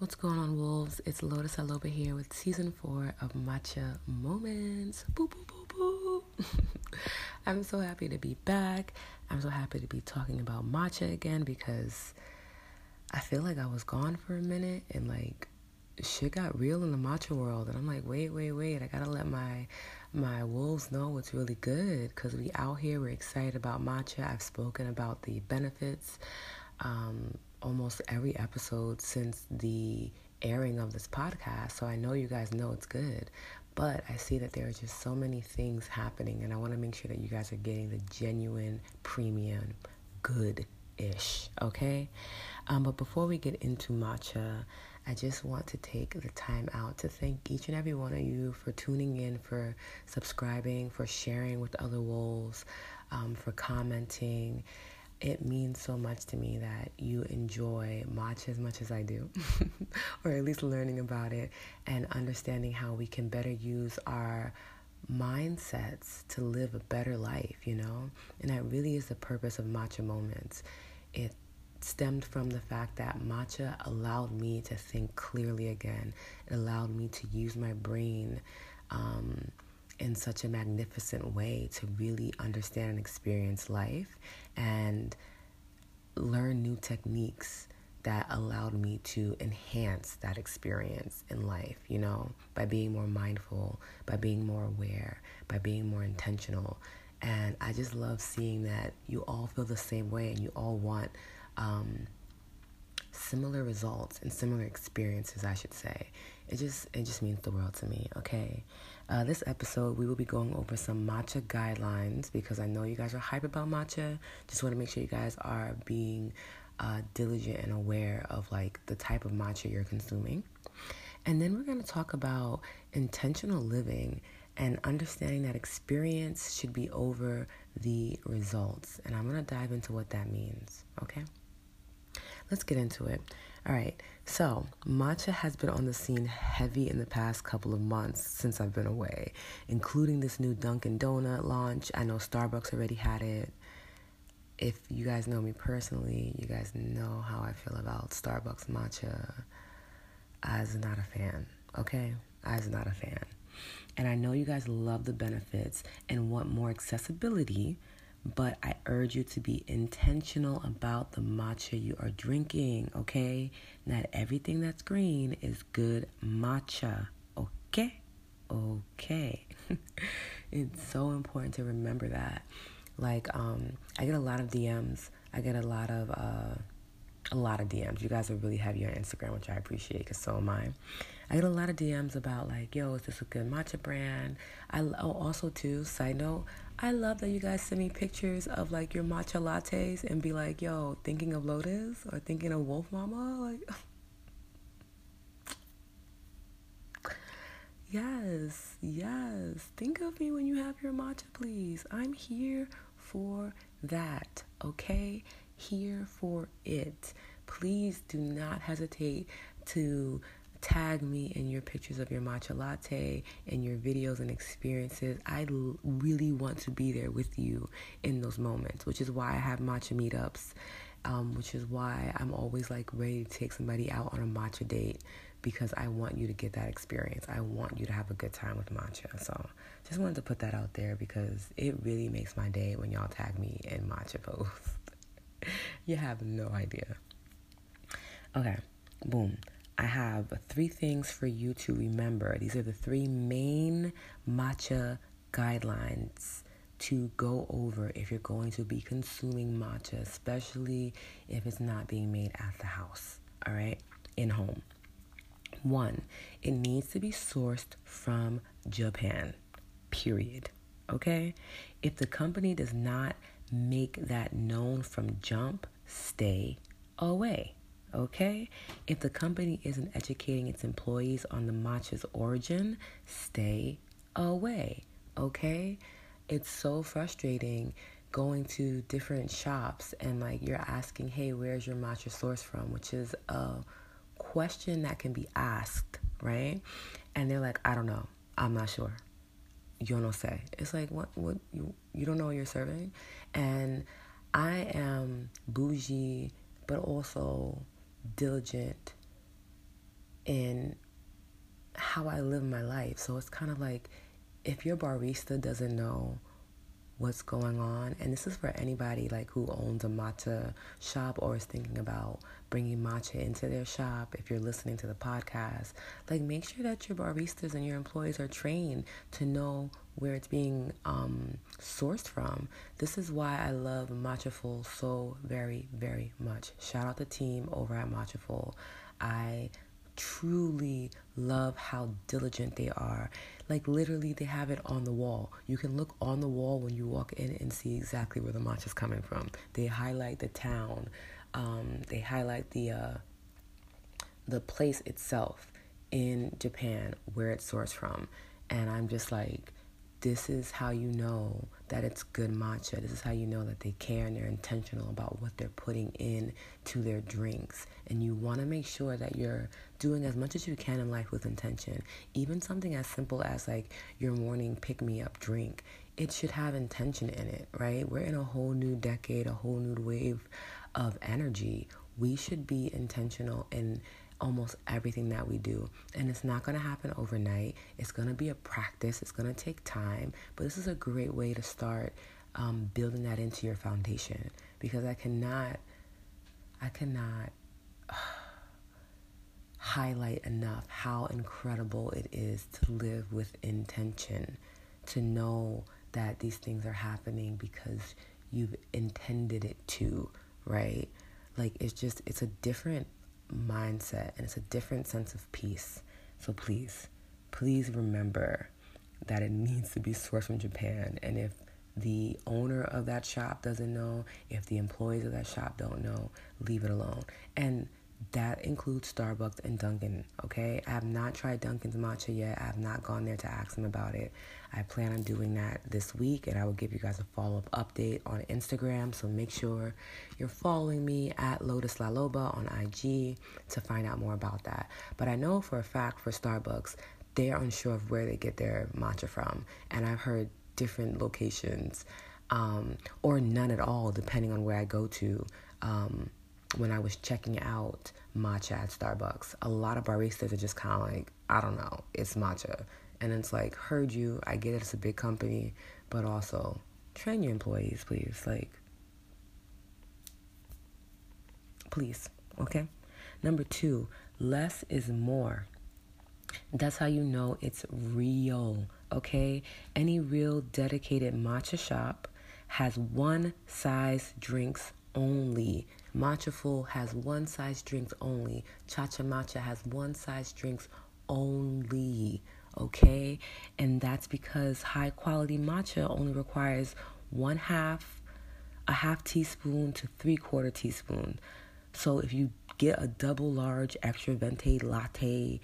What's going on, wolves? It's Lotus La Loba here with season four of Matcha Moments. Boo, boo, boo, boo. I'm so happy to be back. I'm so happy to be talking about matcha again because I feel like I was gone for a minute and like shit got real in the matcha world. And I'm like, wait, wait, wait. I gotta let my my wolves know what's really good because we out here. We're excited about matcha. I've spoken about the benefits. Um, almost every episode since the airing of this podcast, so I know you guys know it's good. But I see that there are just so many things happening, and I want to make sure that you guys are getting the genuine, premium, good ish, okay? Um, but before we get into matcha, I just want to take the time out to thank each and every one of you for tuning in, for subscribing, for sharing with other wolves, um, for commenting it means so much to me that you enjoy matcha as much as I do, or at least learning about it and understanding how we can better use our mindsets to live a better life, you know? And that really is the purpose of Matcha Moments. It stemmed from the fact that matcha allowed me to think clearly again. It allowed me to use my brain um, in such a magnificent way to really understand and experience life and learn new techniques that allowed me to enhance that experience in life, you know, by being more mindful, by being more aware, by being more intentional. And I just love seeing that you all feel the same way and you all want um, similar results and similar experiences, I should say. It just it just means the world to me. Okay, uh, this episode, we will be going over some matcha guidelines because I know you guys are hype about matcha. Just want to make sure you guys are being uh, diligent and aware of like the type of matcha you're consuming. And then we're going to talk about intentional living and understanding that experience should be over the results. And I'm going to dive into what that means. Okay? Let's get into it. All right, so matcha has been on the scene heavy in the past couple of months since I've been away, including this new Dunkin' Donut launch. I know Starbucks already had it. If you guys know me personally, you guys know how I feel about Starbucks matcha. I was not a fan, okay? I was not a fan. And I know you guys love the benefits and want more accessibility but I urge you to be intentional about the matcha you are drinking, okay? Not everything that's green is good matcha, okay? Okay. it's so important to remember that. Like, um, I get a lot of DMs. I get a lot of, uh, a lot of DMs. You guys are really heavy on Instagram, which I appreciate because so am I. I get a lot of DMs about like, yo, is this a good matcha brand? I oh, also too. Side note, I love that you guys send me pictures of like your matcha lattes and be like, yo, thinking of Lotus or thinking of Wolf Mama. Like, yes, yes. Think of me when you have your matcha, please. I'm here for that, okay? Here for it. Please do not hesitate to tag me in your pictures of your matcha latte and your videos and experiences. I l- really want to be there with you in those moments, which is why I have matcha meetups, um, which is why I'm always like ready to take somebody out on a matcha date because I want you to get that experience. I want you to have a good time with matcha. So just wanted to put that out there because it really makes my day when y'all tag me in matcha posts. you have no idea. Okay, boom. I have three things for you to remember. These are the three main matcha guidelines to go over if you're going to be consuming matcha, especially if it's not being made at the house, all right, in home. One, it needs to be sourced from Japan, period. Okay? If the company does not make that known from jump, stay away. Okay? If the company isn't educating its employees on the matcha's origin, stay away. Okay? It's so frustrating going to different shops and like you're asking, hey, where's your matcha source from? Which is a question that can be asked, right? And they're like, I don't know. I'm not sure. You don't say. It's like what what you you don't know what you're serving? And I am bougie but also diligent in how I live my life. So it's kind of like if your barista doesn't know what's going on. And this is for anybody like who owns a matcha shop or is thinking about bringing matcha into their shop. If you're listening to the podcast like make sure that your baristas and your employees are trained to know where it's being um, sourced from. This is why i love matchaful so very very much. Shout out the team over at matchaful i truly love how diligent they are. Like literally, they have it on the wall. You can look on the wall when you walk in and see exactly where the matcha is coming from. They highlight the town. Um, they highlight the uh, the place itself in Japan where it's sourced from, and I'm just like, this is how you know that it's good matcha. This is how you know that they care and they're intentional about what they're putting in to their drinks. And you want to make sure that you're doing as much as you can in life with intention. Even something as simple as like your morning pick me up drink, it should have intention in it, right? We're in a whole new decade, a whole new wave of energy. We should be intentional and almost everything that we do. And it's not going to happen overnight. It's going to be a practice, it's going to take time. But this is a great way to start um, building that into your foundation because I cannot, I cannot. Uh, highlight enough how incredible it is to live with intention, to know that these things are happening because you've intended it to, right? Like it's just, it's a different mindset and it's a different sense of peace. So please, please remember that it needs to be sourced from Japan. And if the owner of that shop doesn't know, if the employees of that shop don't know, leave it alone. And that includes Starbucks and Dunkin', okay? I have not tried Dunkin's matcha yet. I have not gone there to ask them about it. I plan on doing that this week and I will give you guys a follow up update on Instagram. So make sure you're following me at Lotus La Loba on IG to find out more about that. But I know for a fact for Starbucks, they are unsure of where they get their matcha from. And I've heard different locations um, or none at all, depending on where I go to. Um, when I was checking out matcha at Starbucks, a lot of baristas are just kind of like, I don't know, it's matcha. And it's like, heard you, I get it, it's a big company, but also train your employees, please. Like, please, okay? Number two, less is more. That's how you know it's real, okay? Any real dedicated matcha shop has one size drinks only. Matchaful has one size drinks only. Cha Cha Matcha has one size drinks only. Okay? And that's because high quality matcha only requires one half, a half teaspoon to three quarter teaspoon. So if you get a double large extra venti latte,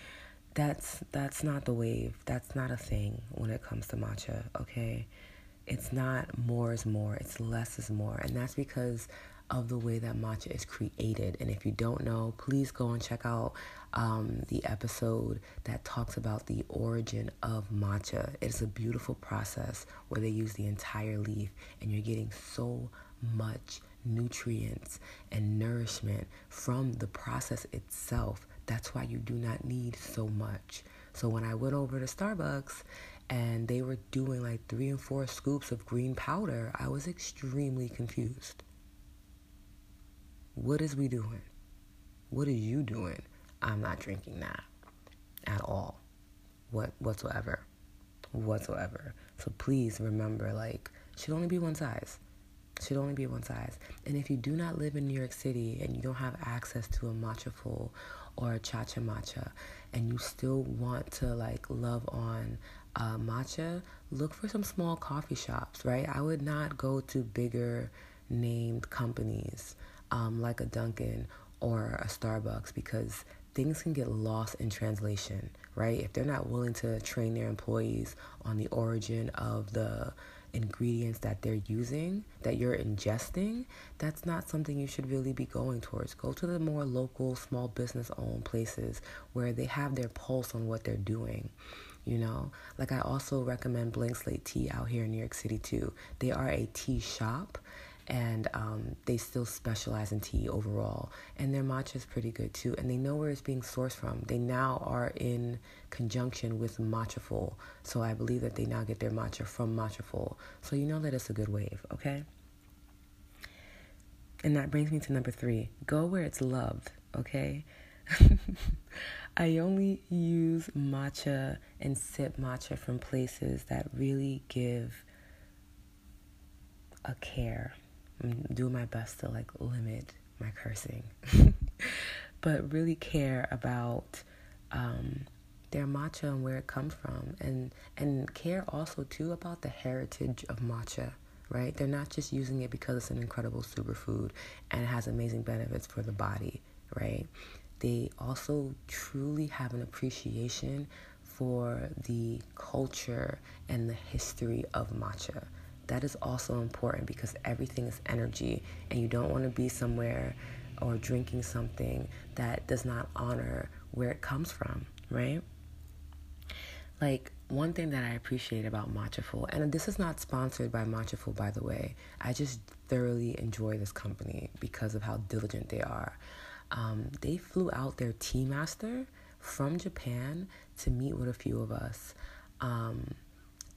that's that's not the wave. That's not a thing when it comes to matcha, okay? It's not more is more, it's less is more. And that's because of the way that matcha is created. And if you don't know, please go and check out um, the episode that talks about the origin of matcha. It's a beautiful process where they use the entire leaf, and you're getting so much nutrients and nourishment from the process itself. That's why you do not need so much. So when I went over to Starbucks and they were doing like three and four scoops of green powder, I was extremely confused. What is we doing? What are you doing? I'm not drinking that at all. What whatsoever. Whatsoever. So please remember like should only be one size. Should only be one size. And if you do not live in New York City and you don't have access to a Matchaful or a cha cha matcha and you still want to like love on uh, matcha, look for some small coffee shops, right? I would not go to bigger named companies um, like a Dunkin' or a Starbucks because things can get lost in translation, right? If they're not willing to train their employees on the origin of the ingredients that they're using, that you're ingesting, that's not something you should really be going towards. Go to the more local, small business owned places where they have their pulse on what they're doing. You know, like I also recommend Blank Slate Tea out here in New York City too. They are a tea shop and um, they still specialize in tea overall. And their matcha is pretty good too, and they know where it's being sourced from. They now are in conjunction with Matchaful, so I believe that they now get their matcha from Matchaful. So you know that it's a good wave, okay? And that brings me to number three go where it's loved, okay? I only use matcha and sip matcha from places that really give a care. I'm doing my best to like limit my cursing, but really care about um, their matcha and where it comes from, and and care also too about the heritage of matcha. Right? They're not just using it because it's an incredible superfood and it has amazing benefits for the body. Right? They also truly have an appreciation for the culture and the history of matcha. That is also important because everything is energy, and you don't want to be somewhere or drinking something that does not honor where it comes from, right? Like one thing that I appreciate about Matchaful, and this is not sponsored by Matchaful, by the way. I just thoroughly enjoy this company because of how diligent they are um, they flew out their tea master from Japan to meet with a few of us um,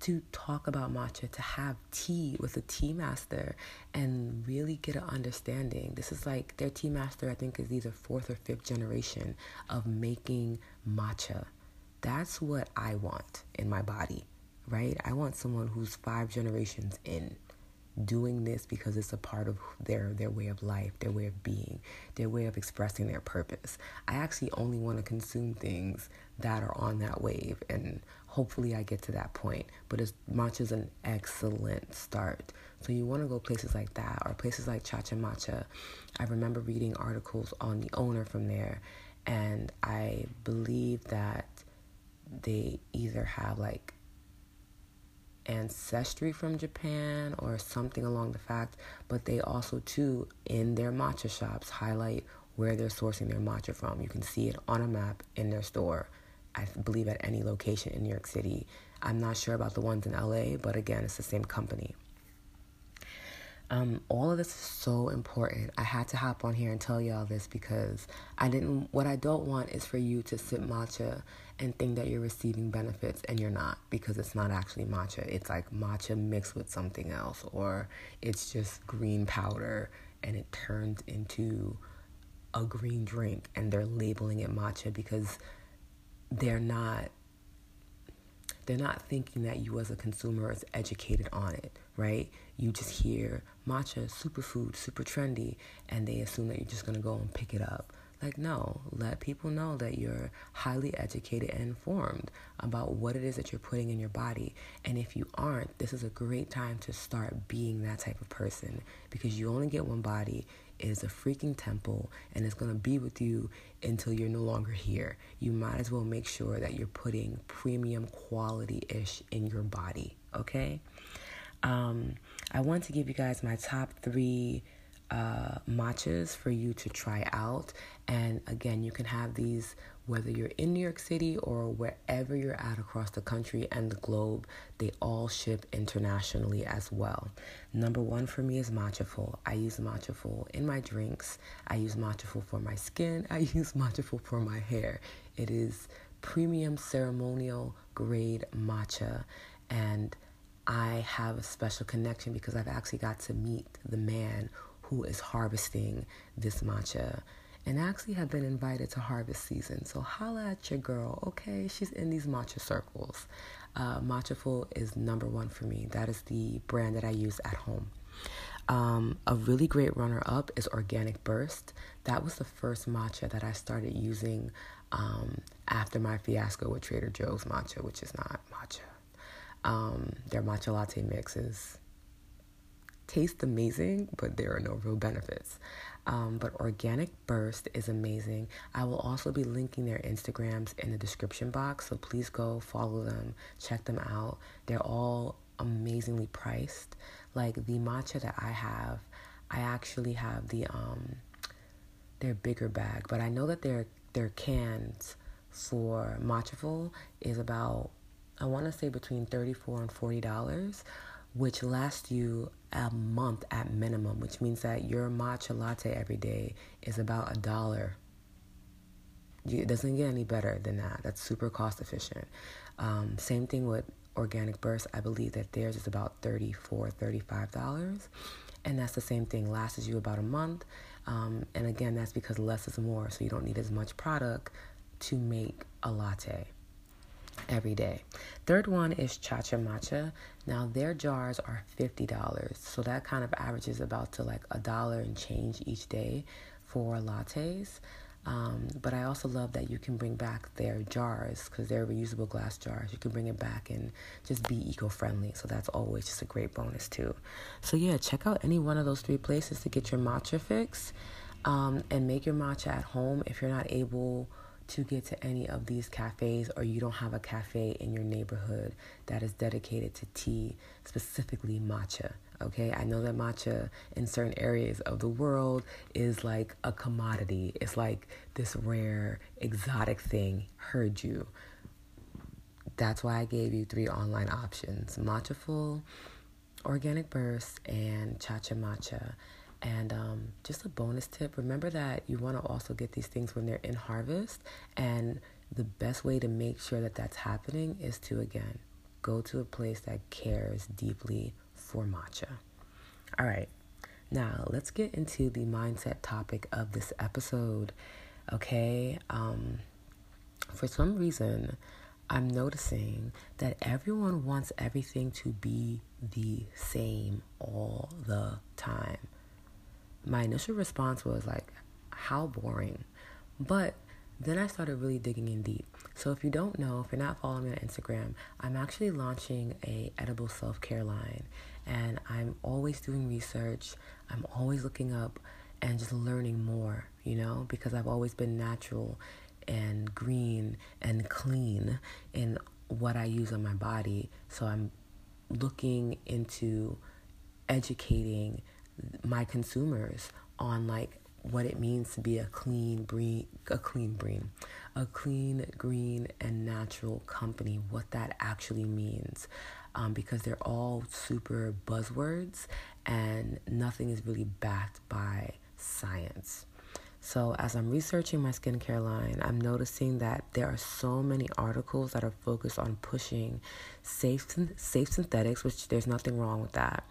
to talk about matcha, to have tea with a tea master and really get an understanding. This is like their tea master, I think, is either fourth or fifth generation of making matcha. That's what I want in my body, right? I want someone who's five generations in doing this because it's a part of their their way of life, their way of being, their way of expressing their purpose. I actually only want to consume things that are on that wave and hopefully I get to that point. But it's matcha is an excellent start. So you want to go places like that or places like Cha Cha Matcha. I remember reading articles on the owner from there and I believe that they either have like ancestry from Japan or something along the fact, but they also too in their matcha shops highlight where they're sourcing their matcha from. You can see it on a map in their store. I believe at any location in New York City. I'm not sure about the ones in LA, but again, it's the same company. Um, all of this is so important. I had to hop on here and tell y'all this because I didn't. What I don't want is for you to sip matcha and think that you're receiving benefits and you're not because it's not actually matcha. It's like matcha mixed with something else, or it's just green powder and it turns into a green drink and they're labeling it matcha because they're not they're not thinking that you as a consumer is educated on it, right? You just hear matcha, superfood, super trendy, and they assume that you're just gonna go and pick it up. Like, no, let people know that you're highly educated and informed about what it is that you're putting in your body. And if you aren't, this is a great time to start being that type of person because you only get one body. Is a freaking temple and it's going to be with you until you're no longer here. You might as well make sure that you're putting premium quality ish in your body, okay? Um, I want to give you guys my top three uh, matchas for you to try out. And again, you can have these whether you're in New York City or wherever you're at across the country and the globe. They all ship internationally as well. Number one for me is Matchaful. I use Matchaful in my drinks. I use Matchaful for my skin. I use Matchaful for my hair. It is premium ceremonial grade matcha and I have a special connection because I've actually got to meet the man who is harvesting this matcha and actually have been invited to harvest season. So holla at your girl, okay? She's in these matcha circles. Uh, Matchaful is number one for me. That is the brand that I use at home. Um, a really great runner up is Organic Burst. That was the first matcha that I started using um, after my fiasco with Trader Joe's matcha, which is not matcha. Um, their matcha latte mixes taste amazing, but there are no real benefits. Um, but Organic Burst is amazing. I will also be linking their Instagrams in the description box, so please go follow them, check them out. They're all amazingly priced. Like the matcha that I have, I actually have the um their bigger bag, but I know that their their cans for Matchaful is about I want to say between 34 and 40 dollars which lasts you a month at minimum, which means that your matcha latte every day is about a dollar. It doesn't get any better than that. That's super cost efficient. Um, same thing with Organic Burst. I believe that theirs is about $34, $35. And that's the same thing, lasts you about a month. Um, and again, that's because less is more, so you don't need as much product to make a latte every day. Third one is Cha Cha Matcha. Now their jars are fifty dollars, so that kind of averages about to like a dollar and change each day for lattes. Um, but I also love that you can bring back their jars because they're reusable glass jars. You can bring it back and just be eco friendly. So that's always just a great bonus, too. So, yeah, check out any one of those three places to get your matcha fix um, and make your matcha at home if you're not able to get to any of these cafes or you don't have a cafe in your neighborhood that is dedicated to tea, specifically matcha. Okay, I know that matcha in certain areas of the world is like a commodity, it's like this rare, exotic thing. Heard you. That's why I gave you three online options Matchaful, Organic Burst, and Cha Cha Matcha. And um, just a bonus tip remember that you want to also get these things when they're in harvest. And the best way to make sure that that's happening is to, again, go to a place that cares deeply for matcha. All right, now let's get into the mindset topic of this episode. Okay, um, for some reason, I'm noticing that everyone wants everything to be the same all the time my initial response was like, how boring. But then I started really digging in deep. So if you don't know, if you're not following me on Instagram, I'm actually launching a edible self-care line and I'm always doing research. I'm always looking up and just learning more, you know, because I've always been natural and green and clean in what I use on my body. So I'm looking into educating my consumers on like what it means to be a clean green a clean green a clean green and natural company what that actually means. Um, because they're all super buzzwords and nothing is really backed by science so, as I'm researching my skincare line, I'm noticing that there are so many articles that are focused on pushing safe, safe synthetics, which there's nothing wrong with that.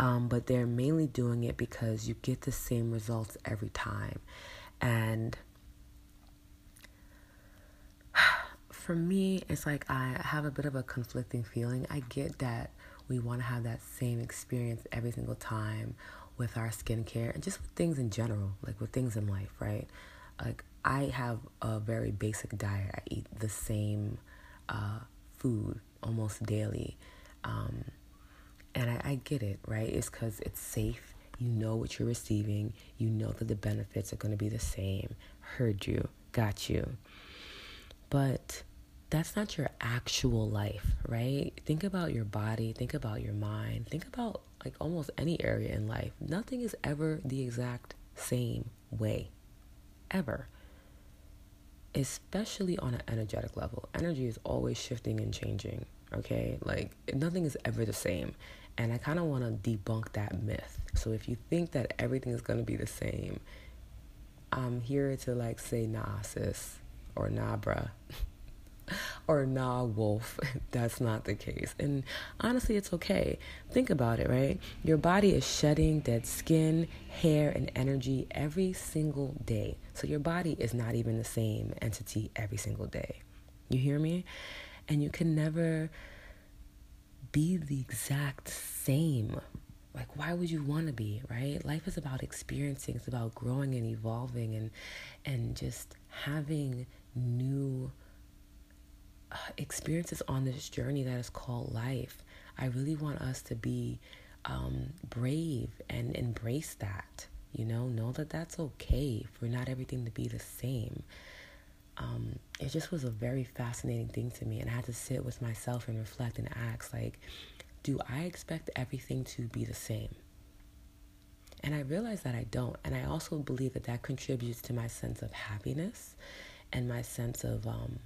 Um, but they're mainly doing it because you get the same results every time. And for me, it's like I have a bit of a conflicting feeling. I get that we want to have that same experience every single time with our skincare and just with things in general, like with things in life, right? Like I have a very basic diet. I eat the same uh, food almost daily. Um, and I, I get it, right? It's because it's safe. You know what you're receiving. You know that the benefits are going to be the same. Heard you, got you. But that's not your actual life, right? Think about your body, think about your mind, think about like almost any area in life. Nothing is ever the exact same way, ever. Especially on an energetic level. Energy is always shifting and changing, okay? Like nothing is ever the same. And I kind of want to debunk that myth. So if you think that everything is going to be the same, I'm here to like say nah, sis, or nah, bruh. or nah, wolf. That's not the case. And honestly, it's okay. Think about it, right? Your body is shedding dead skin, hair, and energy every single day. So your body is not even the same entity every single day. You hear me? And you can never be the exact same. Like, why would you want to be, right? Life is about experiencing, it's about growing and evolving and, and just having new experiences on this journey that is called life. I really want us to be um, brave and embrace that. You know, know that that's okay for not everything to be the same. Um, it just was a very fascinating thing to me, and I had to sit with myself and reflect and ask, like, do I expect everything to be the same? And I realized that I don't, and I also believe that that contributes to my sense of happiness and my sense of um,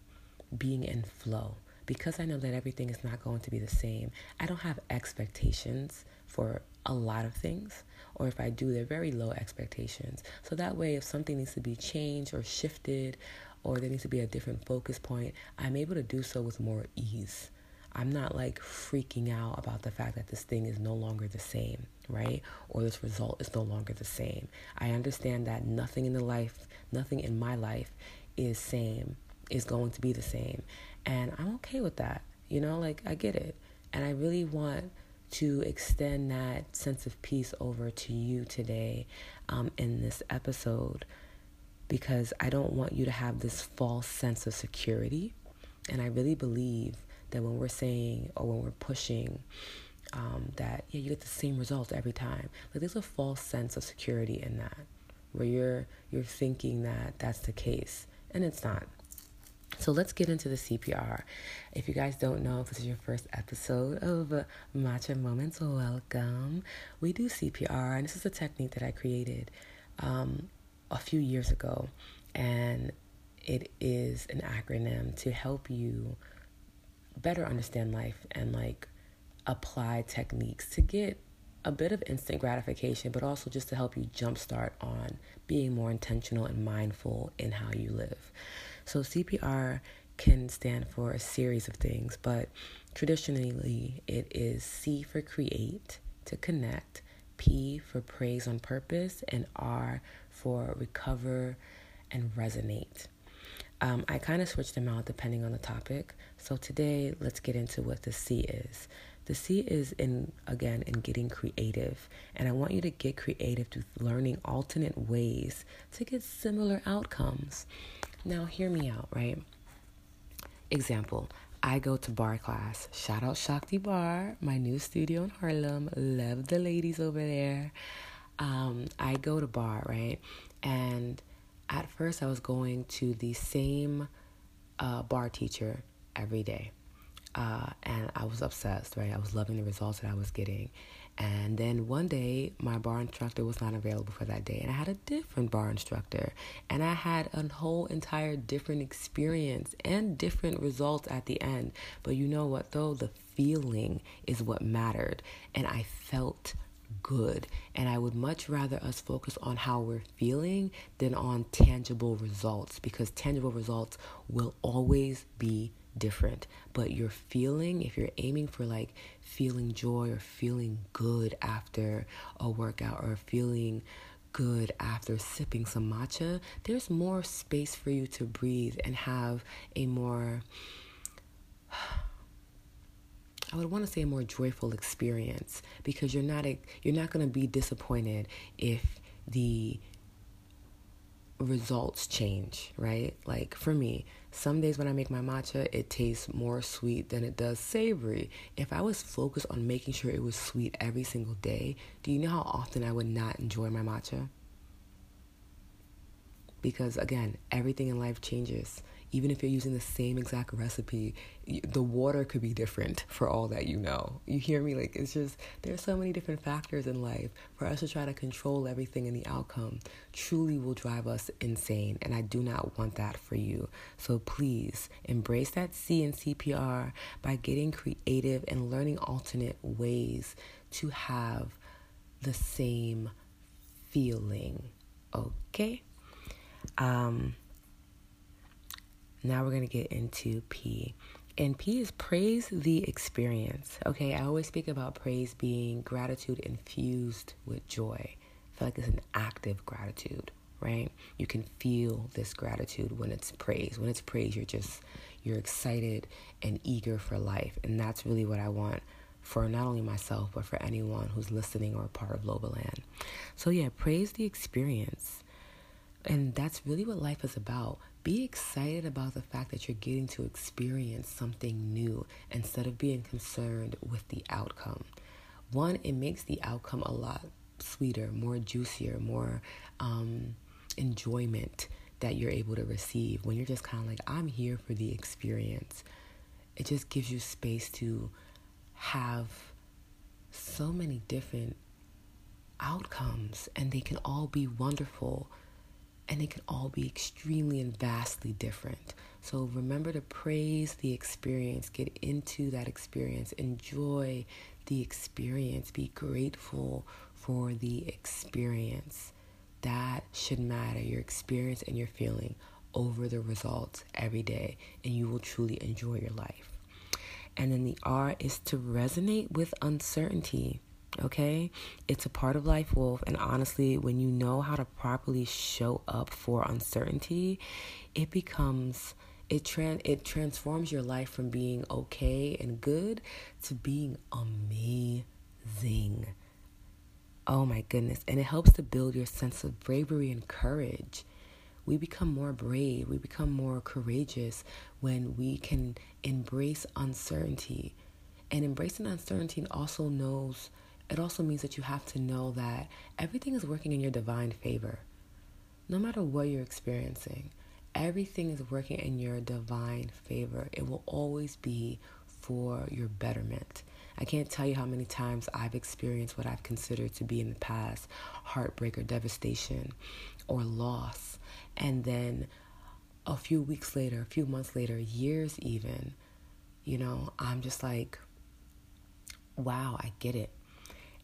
being in flow because I know that everything is not going to be the same, I don't have expectations for a lot of things. Or if I do, they're very low expectations. So that way, if something needs to be changed or shifted, or there needs to be a different focus point, I'm able to do so with more ease. I'm not like freaking out about the fact that this thing is no longer the same, right? Or this result is no longer the same. I understand that nothing in the life, nothing in my life is same, is going to be the same. And I'm okay with that. You know, like I get it. And I really want to extend that sense of peace over to you today um, in this episode because I don't want you to have this false sense of security. And I really believe that when we're saying or when we're pushing um, that, yeah, you get the same results every time, like there's a false sense of security in that where you're you're thinking that that's the case and it's not so let's get into the CPR. If you guys don't know, if this is your first episode of Matcha Moments, welcome. We do CPR, and this is a technique that I created um, a few years ago, and it is an acronym to help you better understand life and like apply techniques to get a bit of instant gratification, but also just to help you jumpstart on being more intentional and mindful in how you live. So, CPR can stand for a series of things, but traditionally it is C for create, to connect, P for praise on purpose, and R for recover and resonate. Um, I kind of switched them out depending on the topic. So today, let's get into what the C is. The C is in, again, in getting creative. And I want you to get creative to learning alternate ways to get similar outcomes. Now, hear me out, right? Example I go to barre class. Shout out Shakti Bar, my new studio in Harlem. Love the ladies over there. Um, I go to barre, right? And at first, I was going to the same uh, barre teacher every day. Uh, and I was obsessed, right? I was loving the results that I was getting. And then one day, my barre instructor was not available for that day, and I had a different barre instructor, and I had a whole entire different experience and different results at the end. But you know what, though? The feeling is what mattered, and I felt good. And I would much rather us focus on how we're feeling than on tangible results because tangible results will always be different. But your feeling, if you're aiming for like feeling joy or feeling good after a workout or feeling good after sipping some matcha, there's more space for you to breathe and have a more I would want to say a more joyful experience because you're not a, you're not going to be disappointed if the results change, right? Like for me, some days when I make my matcha, it tastes more sweet than it does savory. If I was focused on making sure it was sweet every single day, do you know how often I would not enjoy my matcha? Because again, everything in life changes even if you're using the same exact recipe, the water could be different for all that you know. You hear me? Like, it's just, there's so many different factors in life. For us to try to control everything and the outcome truly will drive us insane. And I do not want that for you. So please embrace that C in CPR by getting creative and learning alternate ways to have the same feeling. Okay? Um, now we're going to get into P. And P is praise the experience. Okay, I always speak about praise being gratitude infused with joy. I feel like it's an active gratitude, right? You can feel this gratitude when it's praise. When it's praise, you're just you're excited and eager for life. And that's really what I want for not only myself, but for anyone who's listening or a part of Lobaland. So yeah, praise the experience. And that's really what life is about. Be excited about the fact that you're getting to experience something new instead of being concerned with the outcome. One, it makes the outcome a lot sweeter, more juicier, more um, enjoyment that you're able to receive when you're just kind of like, I'm here for the experience. It just gives you space to have so many different outcomes, and they can all be wonderful and they can all be extremely and vastly different. So remember to praise the experience, get into that experience, enjoy the experience, be grateful for the experience. That should matter, your experience and your feeling over the results every day, and you will truly enjoy your life. And then the R is to resonate with uncertainty. Okay? It's a part of life, Wolf. And honestly, when you know how to properly show up for uncertainty, it becomes it tran it transforms your life from being okay and good to being amazing. Oh my goodness. And it helps to build your sense of bravery and courage. We become more brave, we become more courageous when we can embrace uncertainty. And embracing uncertainty also knows it also means that you have to know that everything is working in your divine favor. No matter what you're experiencing, everything is working in your divine favor. It will always be for your betterment. I can't tell you how many times I've experienced what I've considered to be in the past heartbreak or devastation or loss. And then a few weeks later, a few months later, years even, you know, I'm just like, wow, I get it.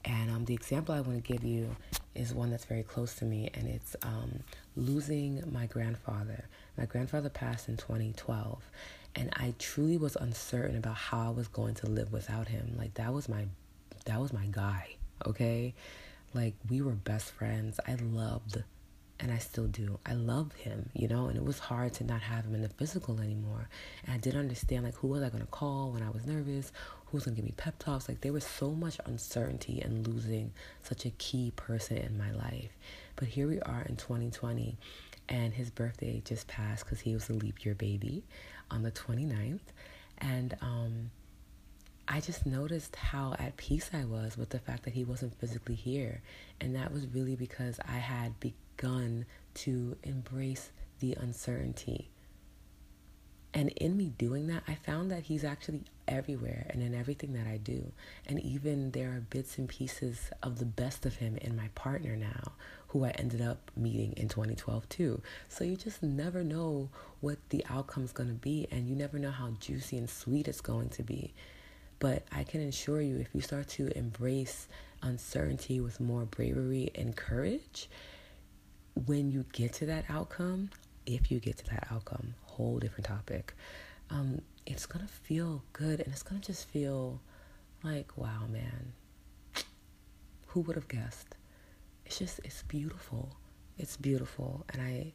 And um, the example I want to give you is one that's very close to me, and it's um, losing my grandfather. My grandfather passed in 2012, and I truly was uncertain about how I was going to live without him. Like that was my that was my guy, okay? Like we were best friends. I loved and I still do. I love him, you know, and it was hard to not have him in the physical anymore. And I didn't understand like who was I gonna call when I was nervous, who was gonna give me pep talks. Like there was so much uncertainty and losing such a key person in my life. But here we are in 2020 and his birthday just passed because he was a leap year baby on the 29th. And um, I just noticed how at peace I was with the fact that he wasn't physically here. And that was really because I had begun to embrace the uncertainty. And in me doing that, I found that he's actually everywhere and in everything that I do. And even there are bits and pieces of the best of him in my partner now, who I ended up meeting in 2012 too. So you just never know what the outcome's going to be, and you never know how juicy and sweet it's going to be. But I can assure you, if you start to embrace uncertainty with more bravery and courage, when you get to that outcome, if you get to that outcome, whole different topic, um, it's gonna feel good and it's gonna just feel like, wow, man, who would have guessed? it's just it's beautiful. It's beautiful and I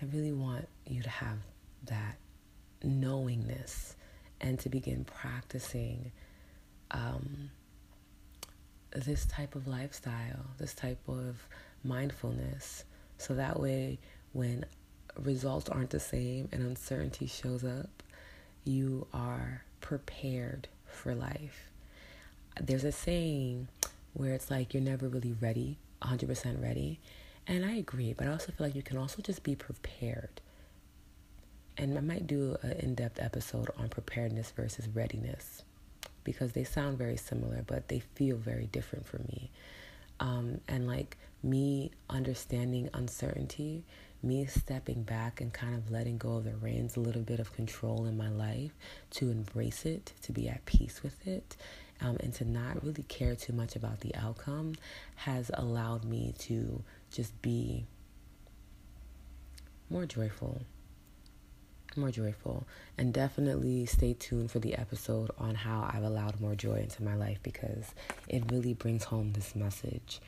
I really want you to have that knowingness and to begin practicing um, this type of lifestyle, this type of mindfulness. So that way, when results aren't the same and uncertainty shows up, you are prepared for life. There's a saying where it's like you're never really ready, 100% ready. And I agree, but I also feel like you can also just be prepared. And I might do an in depth episode on preparedness versus readiness because they sound very similar, but they feel very different for me. Um, and like me understanding uncertainty, me stepping back and kind of letting go of the reins, a little bit of control in my life to embrace it, to be at peace with it, um, and to not really care too much about the outcome has allowed me to just be more joyful. More joyful. And definitely stay tuned for the episode on how I've allowed more joy into my life because it really brings home this message.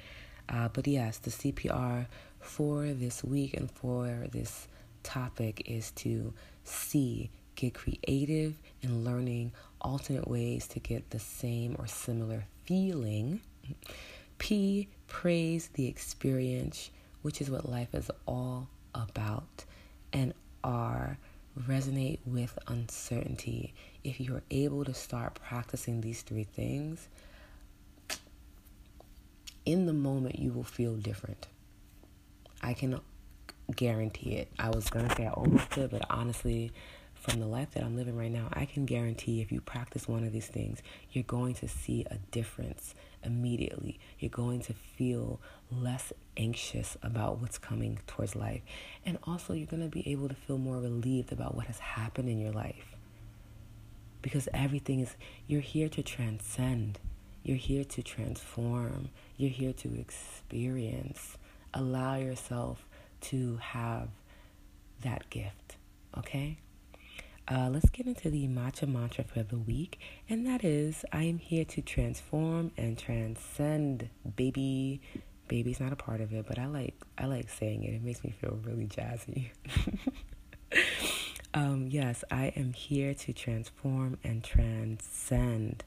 Uh, but yes, the CPR for this week and for this topic is to see, get creative in learning alternate ways to get the same or similar feeling. P, praise the experience, which is what life is all about. And R, resonate with uncertainty. If you are able to start practicing these three things, in the moment you will feel different. I can guarantee it. I was gonna say I almost did, but honestly, from the life that I'm living right now, I can guarantee if you practice one of these things, you're going to see a difference immediately. You're going to feel less anxious about what's coming towards life. And also, you're going to be able to feel more relieved about what has happened in your life. Because everything is, you're here to transcend, you're here to transform, you're here to experience. Allow yourself to have that gift, okay? Uh, let's get into the matcha mantra for the week, and that is I am here to transform and transcend, baby. Baby's not a part of it, but I like I like saying it. It makes me feel really jazzy. um, yes, I am here to transform and transcend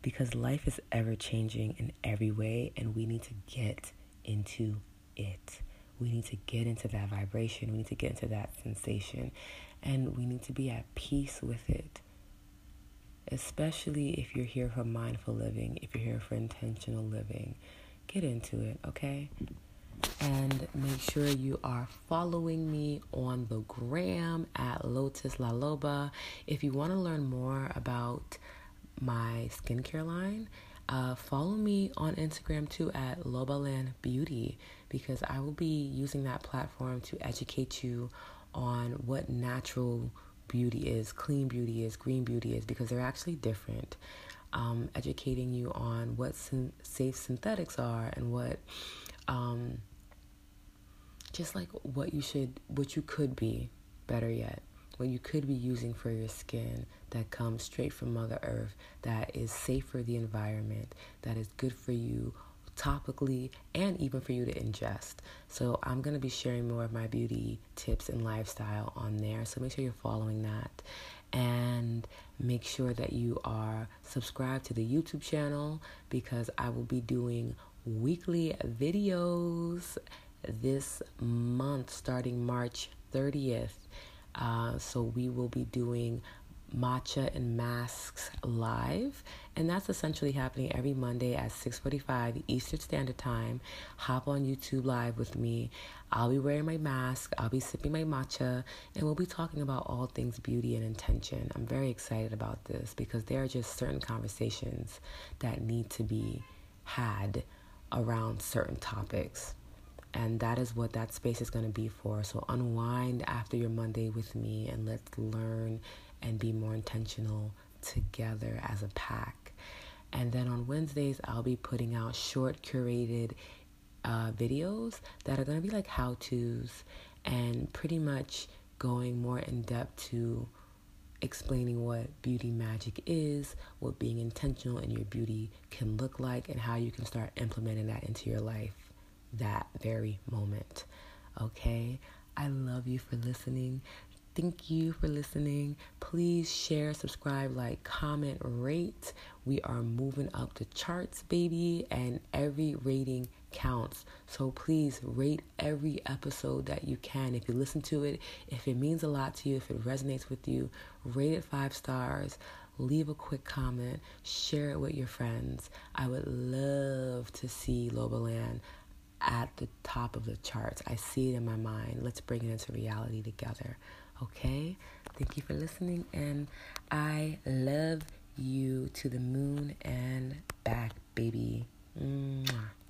because life is ever changing in every way, and we need to get into it. We need to get into that vibration. We need to get into that sensation. And we need to be at peace with it. Especially if you're here for mindful living, if you're here for intentional living. Get into it, okay? And make sure you are following me on the gram at Lotus La Loba. If you want to learn more about my skincare line, uh, follow me on Instagram too at Lobaland Beauty because I will be using that platform to educate you on what natural beauty is, clean beauty is, green beauty is, because they're actually different. Um, educating you on what safe synthetics are and what, um, just like what you should, what you could be, better yet, what you could be using for your skin that comes straight from Mother Earth, that is safe for the environment, that is good for you topically and even for you to ingest. So I'm going to be sharing more of my beauty tips and lifestyle on there. So make sure you're following that and make sure that you are subscribed to the YouTube channel because I will be doing weekly videos this month starting March 30th. Uh, so we will be doing Matcha and Masks live, and that's essentially happening every Monday at 6:45 Eastern Standard Time. Hop on YouTube live with me. I'll be wearing my mask, I'll be sipping my matcha, and we'll be talking about all things beauty and intention. I'm very excited about this because there are just certain conversations that need to be had around certain topics. And that is what that space is going to be for. So unwind after your Monday with me and let's learn and be more intentional together as a pack. And then on Wednesdays, I'll be putting out short, curated uh, videos that are going to be like how to's and pretty much going more in depth to explaining what beauty magic is, what being intentional in your beauty can look like, and how you can start implementing that into your life that very moment. Okay? I love you for listening. Thank you for listening. Please share, subscribe, like, comment, rate. We are moving up the charts, baby, and every rating counts. So please rate every episode that you can. If you listen to it, if it means a lot to you, if it resonates with you, rate it five stars. Leave a quick comment, share it with your friends. I would love to see Lobaland at the top of the charts. I see it in my mind. Let's bring it into reality together. Okay? Thank you for listening, and I love you to the moon and back, baby. Mwah.